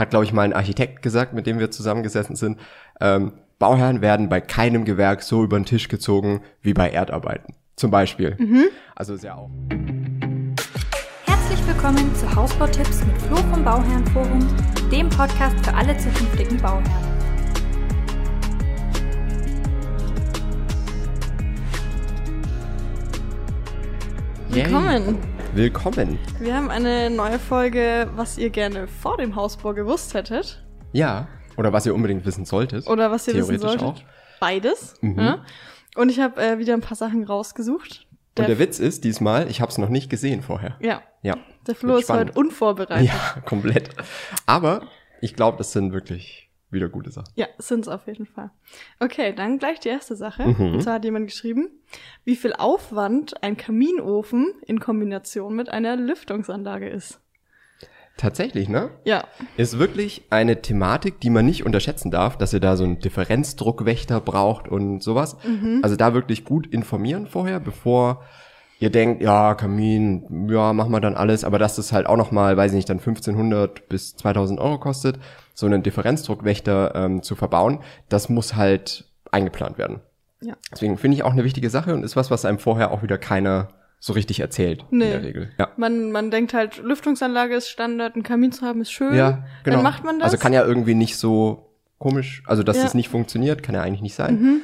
hat, glaube ich, mal ein Architekt gesagt, mit dem wir zusammengesessen sind. Ähm, Bauherren werden bei keinem Gewerk so über den Tisch gezogen wie bei Erdarbeiten. Zum Beispiel. Mhm. Also ist ja auch. Herzlich willkommen zu Hausbautipps mit Flo vom Bauherrenforum, dem Podcast für alle zukünftigen Bauherren. Yay. Willkommen. Willkommen. Wir haben eine neue Folge, was ihr gerne vor dem Hausbau gewusst hättet. Ja. Oder was ihr unbedingt wissen solltet. Oder was ihr wissen Theoretisch solltet. auch. Beides. Mhm. Ja. Und ich habe äh, wieder ein paar Sachen rausgesucht. Und der Witz ist diesmal, ich habe es noch nicht gesehen vorher. ja, Ja. der Flo ist spannend. heute unvorbereitet. Ja, komplett. Aber ich glaube, das sind wirklich wieder gute Sachen. Ja, sind's auf jeden Fall. Okay, dann gleich die erste Sache. Mhm. Und zwar hat jemand geschrieben, wie viel Aufwand ein Kaminofen in Kombination mit einer Lüftungsanlage ist. Tatsächlich, ne? Ja, Ist wirklich eine Thematik, die man nicht unterschätzen darf, dass ihr da so einen Differenzdruckwächter braucht und sowas. Also da wirklich gut informieren vorher, bevor ihr denkt, ja, Kamin, ja, machen wir dann alles, aber dass das halt auch nochmal, weiß ich nicht, dann 1500 bis 2000 Euro kostet, so einen Differenzdruckwächter ähm, zu verbauen, das muss halt eingeplant werden. ja. Deswegen finde ich auch eine wichtige Sache und ist was, was einem vorher auch wieder keiner so richtig erzählt Nee. in der Regel. Ja. Man, man denkt halt, Lüftungsanlage ist Standard, ein Kamin zu haben ist schön. Ja, genau. Dann macht man das. Also kann ja irgendwie nicht so komisch, also dass Ja. das nicht funktioniert, kann ja eigentlich nicht sein. Mhm.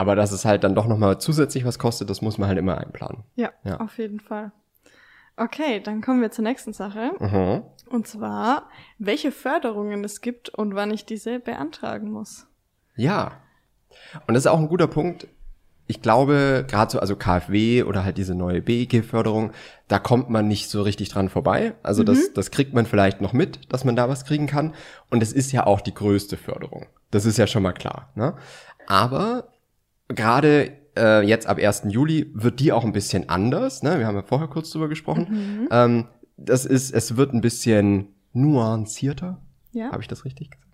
Aber dass es halt dann doch nochmal zusätzlich was kostet, das muss man halt immer einplanen. Ja, Ja. auf jeden Fall. Okay, dann kommen wir zur nächsten Sache. Mhm. Und zwar, welche Förderungen es gibt und wann ich diese beantragen muss. Ja. Und das ist auch ein guter Punkt. Ich glaube, gerade so, also KfW oder halt diese neue BEG-Förderung, da kommt man nicht so richtig dran vorbei. Also das, das kriegt man vielleicht noch mit, dass man da was kriegen kann. Und es ist ja auch die größte Förderung. Das ist ja schon mal klar. Ne? Aber gerade äh, jetzt ab 1. Juli wird die auch ein bisschen anders. Ne? Wir haben ja vorher kurz drüber gesprochen. Ähm, das ist, es wird ein bisschen nuancierter. Ja? Habe ich das richtig gesagt?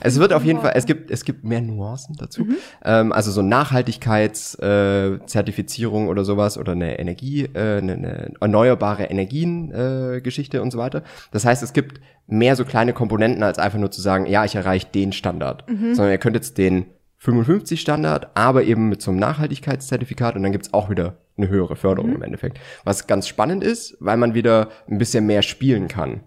Es wird auf jeden Fall es gibt, es gibt mehr Nuancen dazu. Ähm, also so Nachhaltigkeitszertifizierung äh, oder sowas oder eine Energie, äh, eine, eine erneuerbare Energien-Geschichte äh, und so weiter. Das heißt, es gibt mehr so kleine Komponenten, als einfach nur zu sagen, ja, ich erreiche den Standard. Sondern ihr könnt jetzt den 55 Standard, aber eben mit so einem Nachhaltigkeitszertifikat und dann gibt's auch wieder eine höhere Förderung im Endeffekt. Was ganz spannend ist, weil man wieder ein bisschen mehr spielen kann.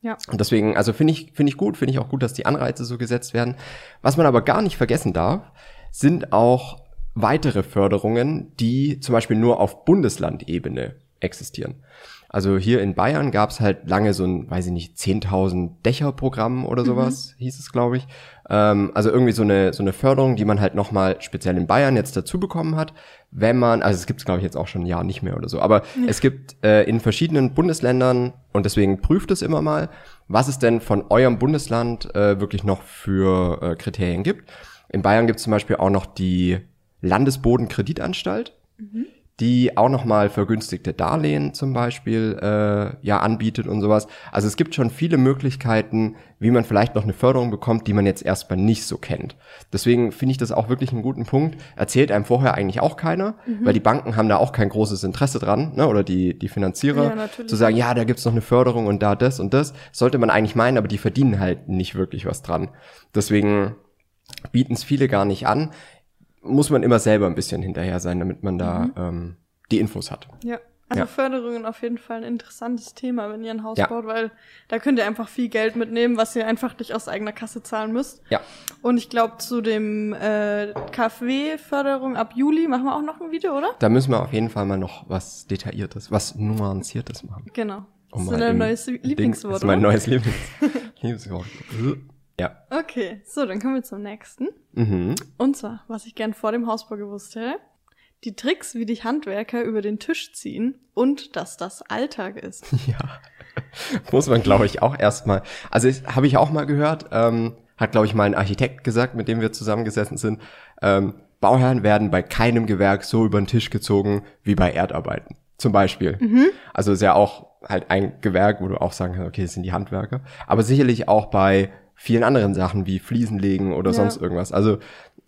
Ja. Und deswegen, also finde ich, finde ich gut, finde ich auch gut, dass die Anreize so gesetzt werden. Was man aber gar nicht vergessen darf, sind auch weitere Förderungen, die zum Beispiel nur auf Bundeslandebene existieren. Also hier in Bayern gab es halt lange so ein, weiß ich nicht, 10.000 Dächerprogramm oder sowas, hieß es, glaube ich. Ähm, also irgendwie so eine, so eine Förderung, die man halt nochmal speziell in Bayern jetzt dazu bekommen hat, wenn man, also es gibt es, glaube ich, jetzt auch schon ein Jahr nicht mehr oder so, aber es gibt äh, in verschiedenen Bundesländern, und deswegen prüft es immer mal, was es denn von eurem Bundesland äh, wirklich noch für äh, Kriterien gibt. In Bayern gibt es zum Beispiel auch noch die Landesbodenkreditanstalt die auch nochmal vergünstigte Darlehen zum Beispiel äh, ja anbietet und sowas. Also es gibt schon viele Möglichkeiten, wie man vielleicht noch eine Förderung bekommt, die man jetzt erstmal nicht so kennt. Deswegen finde ich das auch wirklich einen guten Punkt. Erzählt einem vorher eigentlich auch keiner, weil die Banken haben da auch kein großes Interesse dran, ne? oder die, die Finanzierer, Ja, zu sagen, ja, da gibt's noch eine Förderung und da das und das. Sollte man eigentlich meinen, aber die verdienen halt nicht wirklich was dran. Deswegen bieten es viele gar nicht an muss man immer selber ein bisschen hinterher sein, damit man da ähm, die Infos hat. Ja. Also Ja. Förderungen auf jeden Fall ein interessantes Thema, wenn ihr ein Haus Ja. baut, weil da könnt ihr einfach viel Geld mitnehmen, was ihr einfach nicht aus eigener Kasse zahlen müsst. Ja. Und ich glaube, zu dem äh, KfW-Förderung ab Juli machen wir auch noch ein Video, oder? Da müssen wir auf jeden Fall mal noch was Detailliertes, was Nuanciertes machen. Genau. Das Um ist mal ein im neues Lieblingswort. Das ist mein neues Lieblings Lieblingswort. Ja. Okay, so, dann kommen wir zum nächsten. Mhm. Und zwar, was ich gern vor dem Hausbau gewusst hätte. Die Tricks, wie dich Handwerker über den Tisch ziehen und dass das Alltag ist. Ja. Muss man, glaube ich, auch erstmal. Also habe ich auch mal gehört, ähm, hat, glaube ich, mal ein Architekt gesagt, mit dem wir zusammengesessen sind. Ähm, Bauherren werden bei keinem Gewerk so über den Tisch gezogen wie bei Erdarbeiten. Zum Beispiel. Also ist ja auch halt ein Gewerk, wo du auch sagen kannst, okay, das sind die Handwerker. Aber sicherlich auch bei vielen anderen Sachen wie Fliesenlegen oder Ja. sonst irgendwas. Also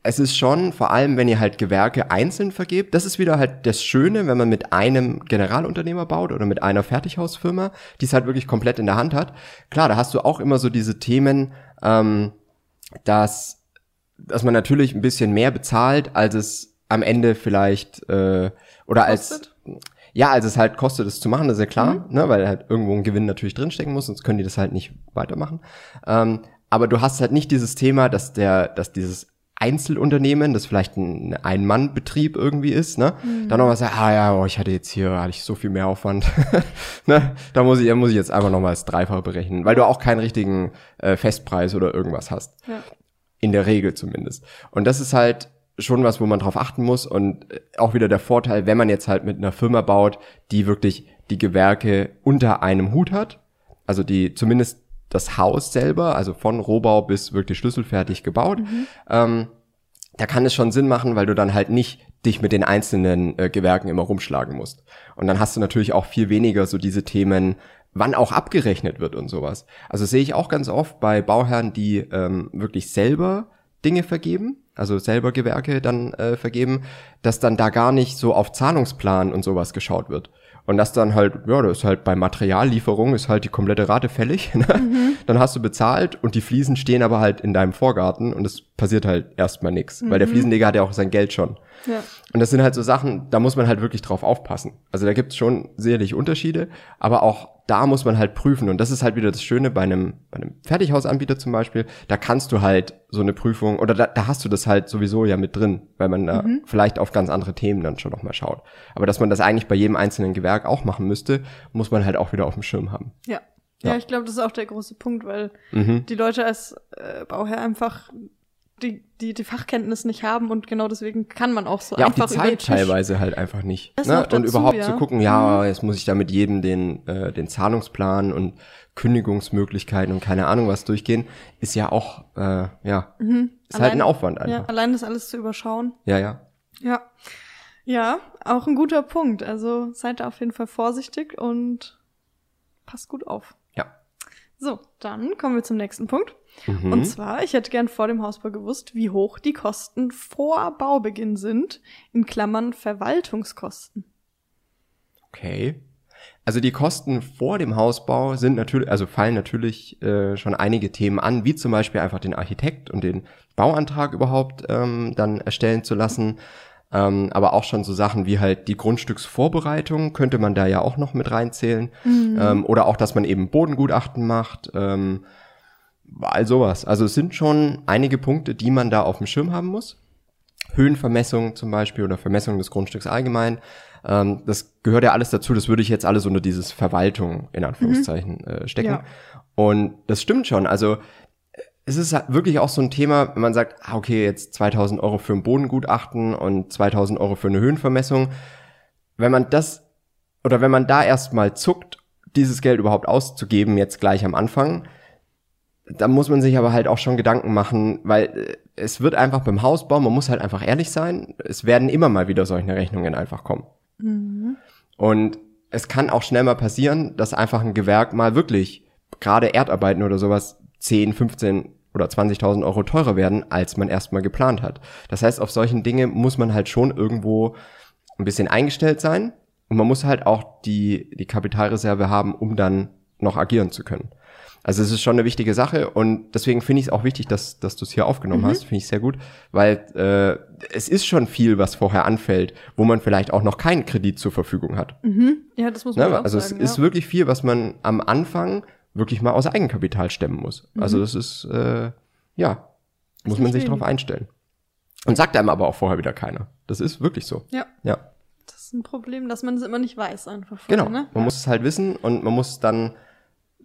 es ist schon, vor allem wenn ihr halt Gewerke einzeln vergebt, das ist wieder halt das Schöne, wenn man mit einem Generalunternehmer baut oder mit einer Fertighausfirma, die es halt wirklich komplett in der Hand hat. Klar, da hast du auch immer so diese Themen, ähm, dass, dass man natürlich ein bisschen mehr bezahlt, als es am Ende vielleicht äh, oder als ja, als es halt kostet, es zu machen, das ist ja klar, mhm. ne, weil halt irgendwo ein Gewinn natürlich drinstecken muss, sonst können die das halt nicht weitermachen. Ähm, aber du hast halt nicht dieses Thema, dass der, dass dieses Einzelunternehmen, das vielleicht ein Ein-Mann-Betrieb irgendwie ist, ne? Mhm. Dann nochmal sagen, ah ja, oh, ich hatte jetzt hier, hatte ich so viel mehr Aufwand. ne? Da muss ich, da muss ich jetzt einfach nochmal das Dreifach berechnen, weil du auch keinen richtigen äh, Festpreis oder irgendwas hast. Ja. In der Regel zumindest. Und das ist halt schon was, wo man drauf achten muss und äh, auch wieder der Vorteil, wenn man jetzt halt mit einer Firma baut, die wirklich die Gewerke unter einem Hut hat, also die zumindest das Haus selber, also von Rohbau bis wirklich schlüsselfertig gebaut, mhm. ähm, da kann es schon Sinn machen, weil du dann halt nicht dich mit den einzelnen äh, Gewerken immer rumschlagen musst. Und dann hast du natürlich auch viel weniger so diese Themen, wann auch abgerechnet wird und sowas. Also sehe ich auch ganz oft bei Bauherren, die ähm, wirklich selber Dinge vergeben, also selber Gewerke dann äh, vergeben, dass dann da gar nicht so auf Zahlungsplan und sowas geschaut wird. Und das dann halt, ja, das ist halt bei Materiallieferung ist halt die komplette Rate fällig. Ne? Mhm. Dann hast du bezahlt und die Fliesen stehen aber halt in deinem Vorgarten und es passiert halt erstmal nichts, mhm. weil der mhm. Fliesenleger hat ja auch sein Geld schon. Ja. Und das sind halt so Sachen, da muss man halt wirklich drauf aufpassen. Also da gibt es schon sicherlich Unterschiede, aber auch da muss man halt prüfen. Und das ist halt wieder das Schöne bei einem, bei einem Fertighausanbieter zum Beispiel. Da kannst du halt so eine Prüfung, oder da, da hast du das halt sowieso ja mit drin, weil man da mhm. vielleicht auf ganz andere Themen dann schon nochmal schaut. Aber dass man das eigentlich bei jedem einzelnen Gewerk auch machen müsste, muss man halt auch wieder auf dem Schirm haben. Ja. Ja, ja ich glaube, das ist auch der große Punkt, weil mhm. die Leute als äh, Bauherr einfach die, die, die Fachkenntnis nicht haben und genau deswegen kann man auch so ja, einfach auch die Zeit teilweise halt einfach nicht. Ne? Dazu, und überhaupt ja. zu gucken, ja, mhm. jetzt muss ich da mit jedem den, äh, den Zahlungsplan und Kündigungsmöglichkeiten und keine Ahnung was durchgehen, ist ja auch, äh, ja, mhm. ist allein, halt ein Aufwand einfach. Ja, allein das alles zu überschauen. Ja, ja. Ja. Ja, auch ein guter Punkt. Also seid da auf jeden Fall vorsichtig und passt gut auf. So, dann kommen wir zum nächsten Punkt. Mhm. Und zwar, ich hätte gern vor dem Hausbau gewusst, wie hoch die Kosten vor Baubeginn sind, in Klammern Verwaltungskosten. Okay. Also die Kosten vor dem Hausbau sind natürlich, also fallen natürlich äh, schon einige Themen an, wie zum Beispiel einfach den Architekt und den Bauantrag überhaupt ähm, dann erstellen zu lassen. Ähm, aber auch schon so Sachen wie halt die Grundstücksvorbereitung könnte man da ja auch noch mit reinzählen. Mhm. Ähm, oder auch, dass man eben Bodengutachten macht. Ähm, all sowas. Also es sind schon einige Punkte, die man da auf dem Schirm haben muss. Höhenvermessung zum Beispiel oder Vermessung des Grundstücks allgemein. Ähm, das gehört ja alles dazu. Das würde ich jetzt alles unter dieses Verwaltung in Anführungszeichen mhm. äh, stecken. Ja. Und das stimmt schon. Also es ist halt wirklich auch so ein Thema, wenn man sagt, ah, okay, jetzt 2000 Euro für ein Bodengutachten und 2000 Euro für eine Höhenvermessung. Wenn man das oder wenn man da erstmal zuckt, dieses Geld überhaupt auszugeben, jetzt gleich am Anfang, da muss man sich aber halt auch schon Gedanken machen, weil äh, es wird einfach beim Hausbau, man muss halt einfach ehrlich sein, es werden immer mal wieder solche Rechnungen einfach kommen. Mhm. Und es kann auch schnell mal passieren, dass einfach ein Gewerk mal wirklich, gerade Erdarbeiten oder sowas, 10, 15 oder 20.000 Euro teurer werden, als man erstmal geplant hat. Das heißt, auf solchen Dinge muss man halt schon irgendwo ein bisschen eingestellt sein und man muss halt auch die, die Kapitalreserve haben, um dann noch agieren zu können. Also es ist schon eine wichtige Sache und deswegen finde ich es auch wichtig, dass, dass du es hier aufgenommen mhm. hast. Finde ich sehr gut, weil äh, es ist schon viel, was vorher anfällt, wo man vielleicht auch noch keinen Kredit zur Verfügung hat. Mhm. Ja, das muss man ne? auch Also sagen, es ja. ist wirklich viel, was man am Anfang wirklich mal aus Eigenkapital stemmen muss. Mhm. Also das ist, äh, ja, muss man sich darauf einstellen. Und sagt einem aber auch vorher wieder keiner. Das ist wirklich so. Ja. Ja. Das ist ein Problem, dass man es immer nicht weiß einfach. Vorher, genau. Ne? Man ja. muss es halt wissen und man muss dann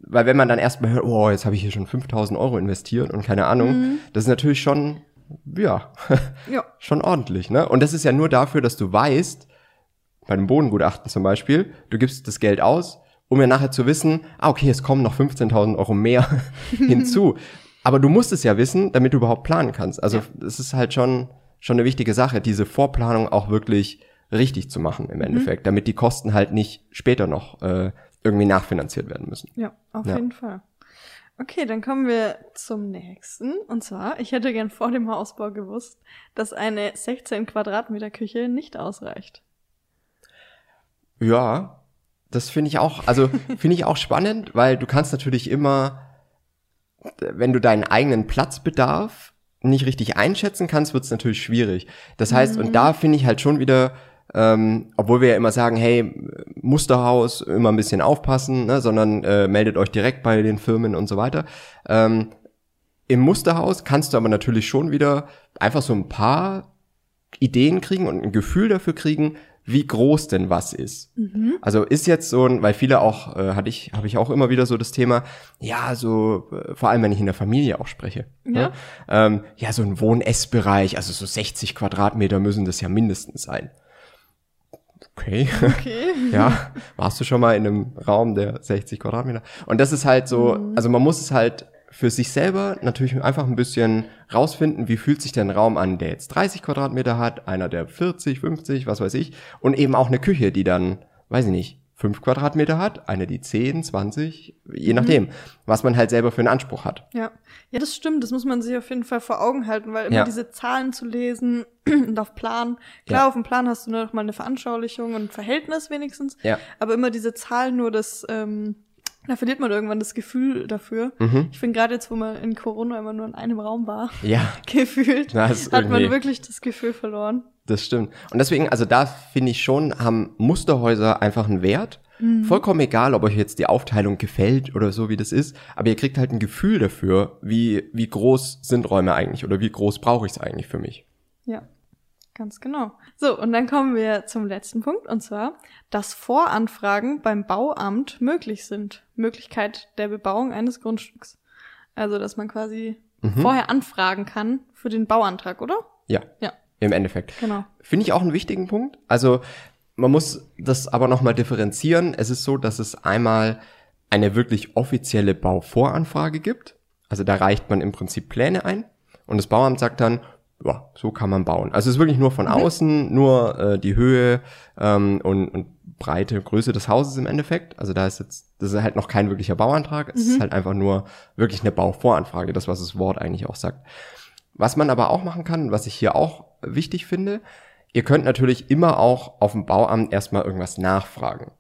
weil wenn man dann erstmal hört, oh, jetzt habe ich hier schon 5000 Euro investiert und keine Ahnung, mhm. das ist natürlich schon, ja, ja, schon ordentlich, ne? Und das ist ja nur dafür, dass du weißt, bei einem Bodengutachten zum Beispiel, du gibst das Geld aus, um ja nachher zu wissen, ah, okay, es kommen noch 15.000 Euro mehr hinzu. Aber du musst es ja wissen, damit du überhaupt planen kannst. Also es ist halt schon, schon eine wichtige Sache, diese Vorplanung auch wirklich richtig zu machen im mhm. Endeffekt, mhm. damit die Kosten halt nicht später noch äh, irgendwie nachfinanziert werden müssen. Ja, auf ja. jeden Fall. Okay, dann kommen wir zum nächsten. Und zwar, ich hätte gern vor dem Hausbau gewusst, dass eine 16 Quadratmeter Küche nicht ausreicht. Ja, das finde ich auch, also finde ich auch spannend, weil du kannst natürlich immer, wenn du deinen eigenen Platzbedarf nicht richtig einschätzen kannst, wird es natürlich schwierig. Das heißt, und da finde ich halt schon wieder, ähm, obwohl wir ja immer sagen, hey, Musterhaus, immer ein bisschen aufpassen, ne, sondern äh, meldet euch direkt bei den Firmen und so weiter. Ähm, Im Musterhaus kannst du aber natürlich schon wieder einfach so ein paar Ideen kriegen und ein Gefühl dafür kriegen, wie groß denn was ist. Also ist jetzt so ein, weil viele auch, äh, hatte ich, habe ich auch immer wieder so das Thema, ja, so, äh, vor allem wenn ich in der Familie auch spreche. Ja. Ne? Ähm, ja, so ein Wohn-Ess-Bereich, also so 60 Quadratmeter müssen das ja mindestens sein. Okay. Okay. ja, warst du schon mal in einem Raum der 60 Quadratmeter? Und das ist halt so, also man muss es halt für sich selber natürlich einfach ein bisschen rausfinden, wie fühlt sich denn ein Raum an, der jetzt 30 Quadratmeter hat, einer der 40, 50, was weiß ich, und eben auch eine Küche, die dann, weiß ich nicht, 5 Quadratmeter hat, eine die 10, 20, je nachdem, was man halt selber für einen Anspruch hat. Ja. Ja, das stimmt. Das muss man sich auf jeden Fall vor Augen halten, weil immer Ja. diese Zahlen zu lesen und auf Plan. Klar, Ja. auf dem Plan hast du nur noch mal eine Veranschaulichung und ein Verhältnis wenigstens. Ja. Aber immer diese Zahlen nur das, ähm, da verliert man irgendwann das Gefühl dafür. Mhm. Ich finde gerade jetzt, wo man in Corona immer nur in einem Raum war, Ja, gefühlt, ist hat man wirklich das Gefühl verloren. Das stimmt. Und deswegen, also da finde ich schon, haben Musterhäuser einfach einen Wert. Vollkommen egal, ob euch jetzt die Aufteilung gefällt oder so, wie das ist, aber ihr kriegt halt ein Gefühl dafür, wie, wie groß sind Räume eigentlich oder wie groß brauche ich es eigentlich für mich. Ja, ganz genau. So, und dann kommen wir zum letzten Punkt, und zwar, dass Voranfragen beim Bauamt möglich sind. Möglichkeit der Bebauung eines Grundstücks. Also, dass man quasi vorher anfragen kann für den Bauantrag, oder? Ja, Ja, im Endeffekt. genau. Finde ich auch einen wichtigen Punkt. Also man muss das aber nochmal differenzieren. Es ist so, dass es einmal eine wirklich offizielle Bauvoranfrage gibt. Also da reicht man im Prinzip Pläne ein und das Bauamt sagt dann, ja, so kann man bauen. Also es ist wirklich nur von außen, nur äh, die Höhe ähm, und, und Breite, Größe des Hauses im Endeffekt. Also da ist jetzt, das ist halt noch kein wirklicher Bauantrag. Es ist halt einfach nur wirklich eine Bauvoranfrage, das was das Wort eigentlich auch sagt. Was man aber auch machen kann, was ich hier auch wichtig finde, ihr könnt natürlich immer auch auf dem Bauamt erstmal irgendwas nachfragen.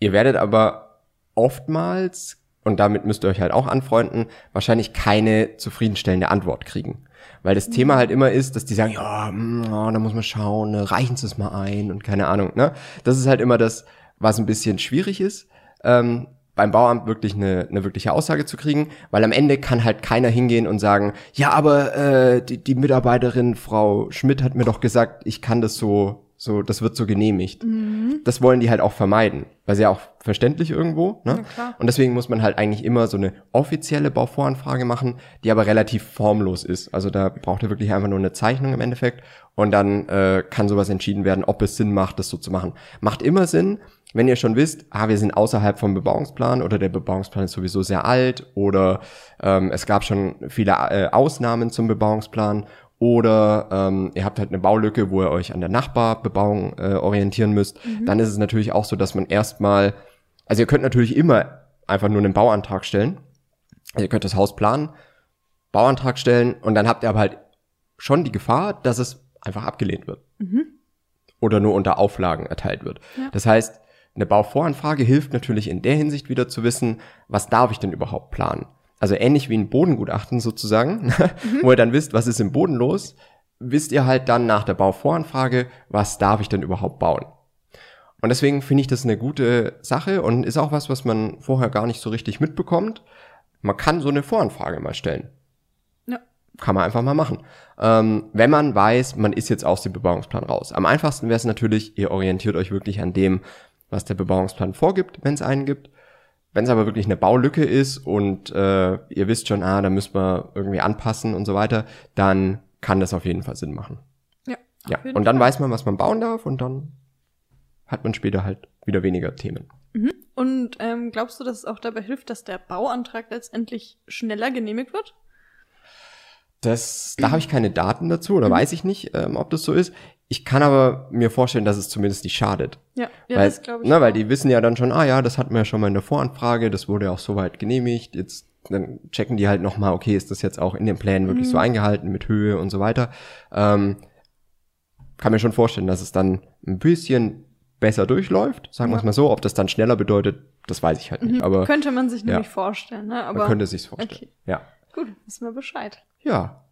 Ihr werdet aber oftmals, und damit müsst ihr euch halt auch anfreunden, wahrscheinlich keine zufriedenstellende Antwort kriegen. Weil das Thema halt immer ist, dass die sagen, ja, ja da muss man schauen, ne, reichen Sie es mal ein und keine Ahnung. Ne? Das ist halt immer das, was ein bisschen schwierig ist. Ähm, beim Bauamt wirklich eine, eine wirkliche Aussage zu kriegen, weil am Ende kann halt keiner hingehen und sagen, ja, aber äh, die, die Mitarbeiterin Frau Schmidt hat mir doch gesagt, ich kann das so, so, das wird so genehmigt. Das wollen die halt auch vermeiden, weil sie ja auch verständlich irgendwo. Ne? Und deswegen muss man halt eigentlich immer so eine offizielle Bauvoranfrage machen, die aber relativ formlos ist. Also da braucht ihr wirklich einfach nur eine Zeichnung im Endeffekt und dann äh, kann sowas entschieden werden, ob es Sinn macht, das so zu machen. Macht immer Sinn, wenn ihr schon wisst, ah, wir sind außerhalb vom Bebauungsplan oder der Bebauungsplan ist sowieso sehr alt oder ähm, es gab schon viele äh, Ausnahmen zum Bebauungsplan oder ähm, ihr habt halt eine Baulücke, wo ihr euch an der Nachbarbebauung äh, orientieren müsst, dann ist es natürlich auch so, dass man erstmal, also ihr könnt natürlich immer einfach nur einen Bauantrag stellen. Also ihr könnt das Haus planen, Bauantrag stellen und dann habt ihr aber halt schon die Gefahr, dass es einfach abgelehnt wird. Oder nur unter Auflagen erteilt wird. Ja. Das heißt, eine Bauvoranfrage hilft natürlich in der Hinsicht wieder zu wissen, was darf ich denn überhaupt planen? Also ähnlich wie ein Bodengutachten sozusagen, wo ihr dann wisst, was ist im Boden los, wisst ihr halt dann nach der Bauvoranfrage, was darf ich denn überhaupt bauen? Und deswegen finde ich das eine gute Sache und ist auch was, was man vorher gar nicht so richtig mitbekommt. Man kann so eine Voranfrage mal stellen. Ja. Kann man einfach mal machen. Ähm, wenn man weiß, man ist jetzt aus dem Bebauungsplan raus. Am einfachsten wäre es natürlich, ihr orientiert euch wirklich an dem, was der Bebauungsplan vorgibt, wenn es einen gibt. Wenn es aber wirklich eine Baulücke ist und äh, ihr wisst schon, ah, da müssen wir irgendwie anpassen und so weiter, dann kann das auf jeden Fall Sinn machen. Ja. Ja, und dann Fall. weiß man, was man bauen darf und dann hat man später halt wieder weniger Themen. Und ähm, glaubst du, dass es auch dabei hilft, dass der Bauantrag letztendlich schneller genehmigt wird? Das, da habe ich keine Daten dazu oder weiß ich nicht, ähm, ob das so ist. Ich kann aber mir vorstellen, dass es zumindest nicht schadet. Ja, ja weil, das glaube ich. Na, weil auch. die wissen ja dann schon, ah ja, das hatten wir ja schon mal in der Voranfrage, das wurde ja auch soweit genehmigt. Jetzt dann checken die halt nochmal, okay, ist das jetzt auch in den Plänen wirklich Mhm. so eingehalten mit Höhe und so weiter. Ähm, kann mir schon vorstellen, dass es dann ein bisschen besser durchläuft, sagen wir es Ja. mal so. Ob das dann schneller bedeutet, das weiß ich halt nicht. Mhm. Aber könnte man sich ja. nämlich vorstellen, ne? Aber man könnte es sich vorstellen. okay. Ja. gut, wissen wir Bescheid. Ja.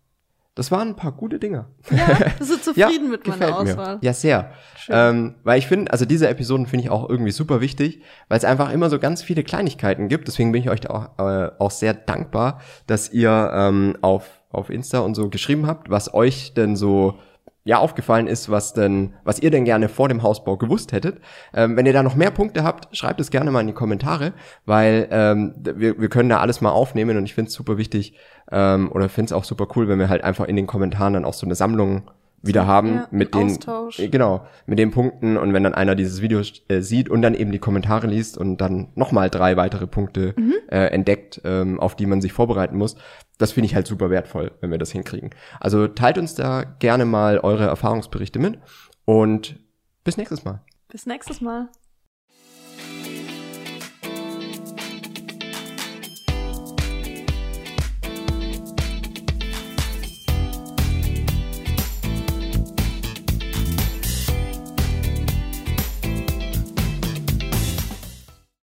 Das waren ein paar gute Dinge. Ja, bist du zufrieden mit meiner gefällt mir. Auswahl? Ja, sehr. Schön. Ähm, weil ich finde, also diese Episoden finde ich auch irgendwie super wichtig, weil es einfach immer so ganz viele Kleinigkeiten gibt. Deswegen bin ich euch auch, äh, auch sehr dankbar, dass ihr ähm, auf, auf Insta und so geschrieben habt, was euch denn so ja aufgefallen ist, was denn, was ihr denn gerne vor dem Hausbau gewusst hättet. Ähm, wenn ihr da noch mehr Punkte habt, schreibt es gerne mal in die Kommentare, weil ähm, wir, wir können da alles mal aufnehmen und ich finde es super wichtig ähm, oder finde es auch super cool, wenn wir halt einfach in den Kommentaren dann auch so eine Sammlung wieder haben Ja, mit den Austausch. äh, genau mit den Punkten und wenn dann einer dieses Video äh, sieht und dann eben die Kommentare liest und dann nochmal drei weitere Punkte Mhm. äh, entdeckt, ähm, auf die man sich vorbereiten muss, das finde ich halt super wertvoll, wenn wir das hinkriegen. Also teilt uns da gerne mal eure Erfahrungsberichte mit und bis nächstes Mal. Bis nächstes Mal.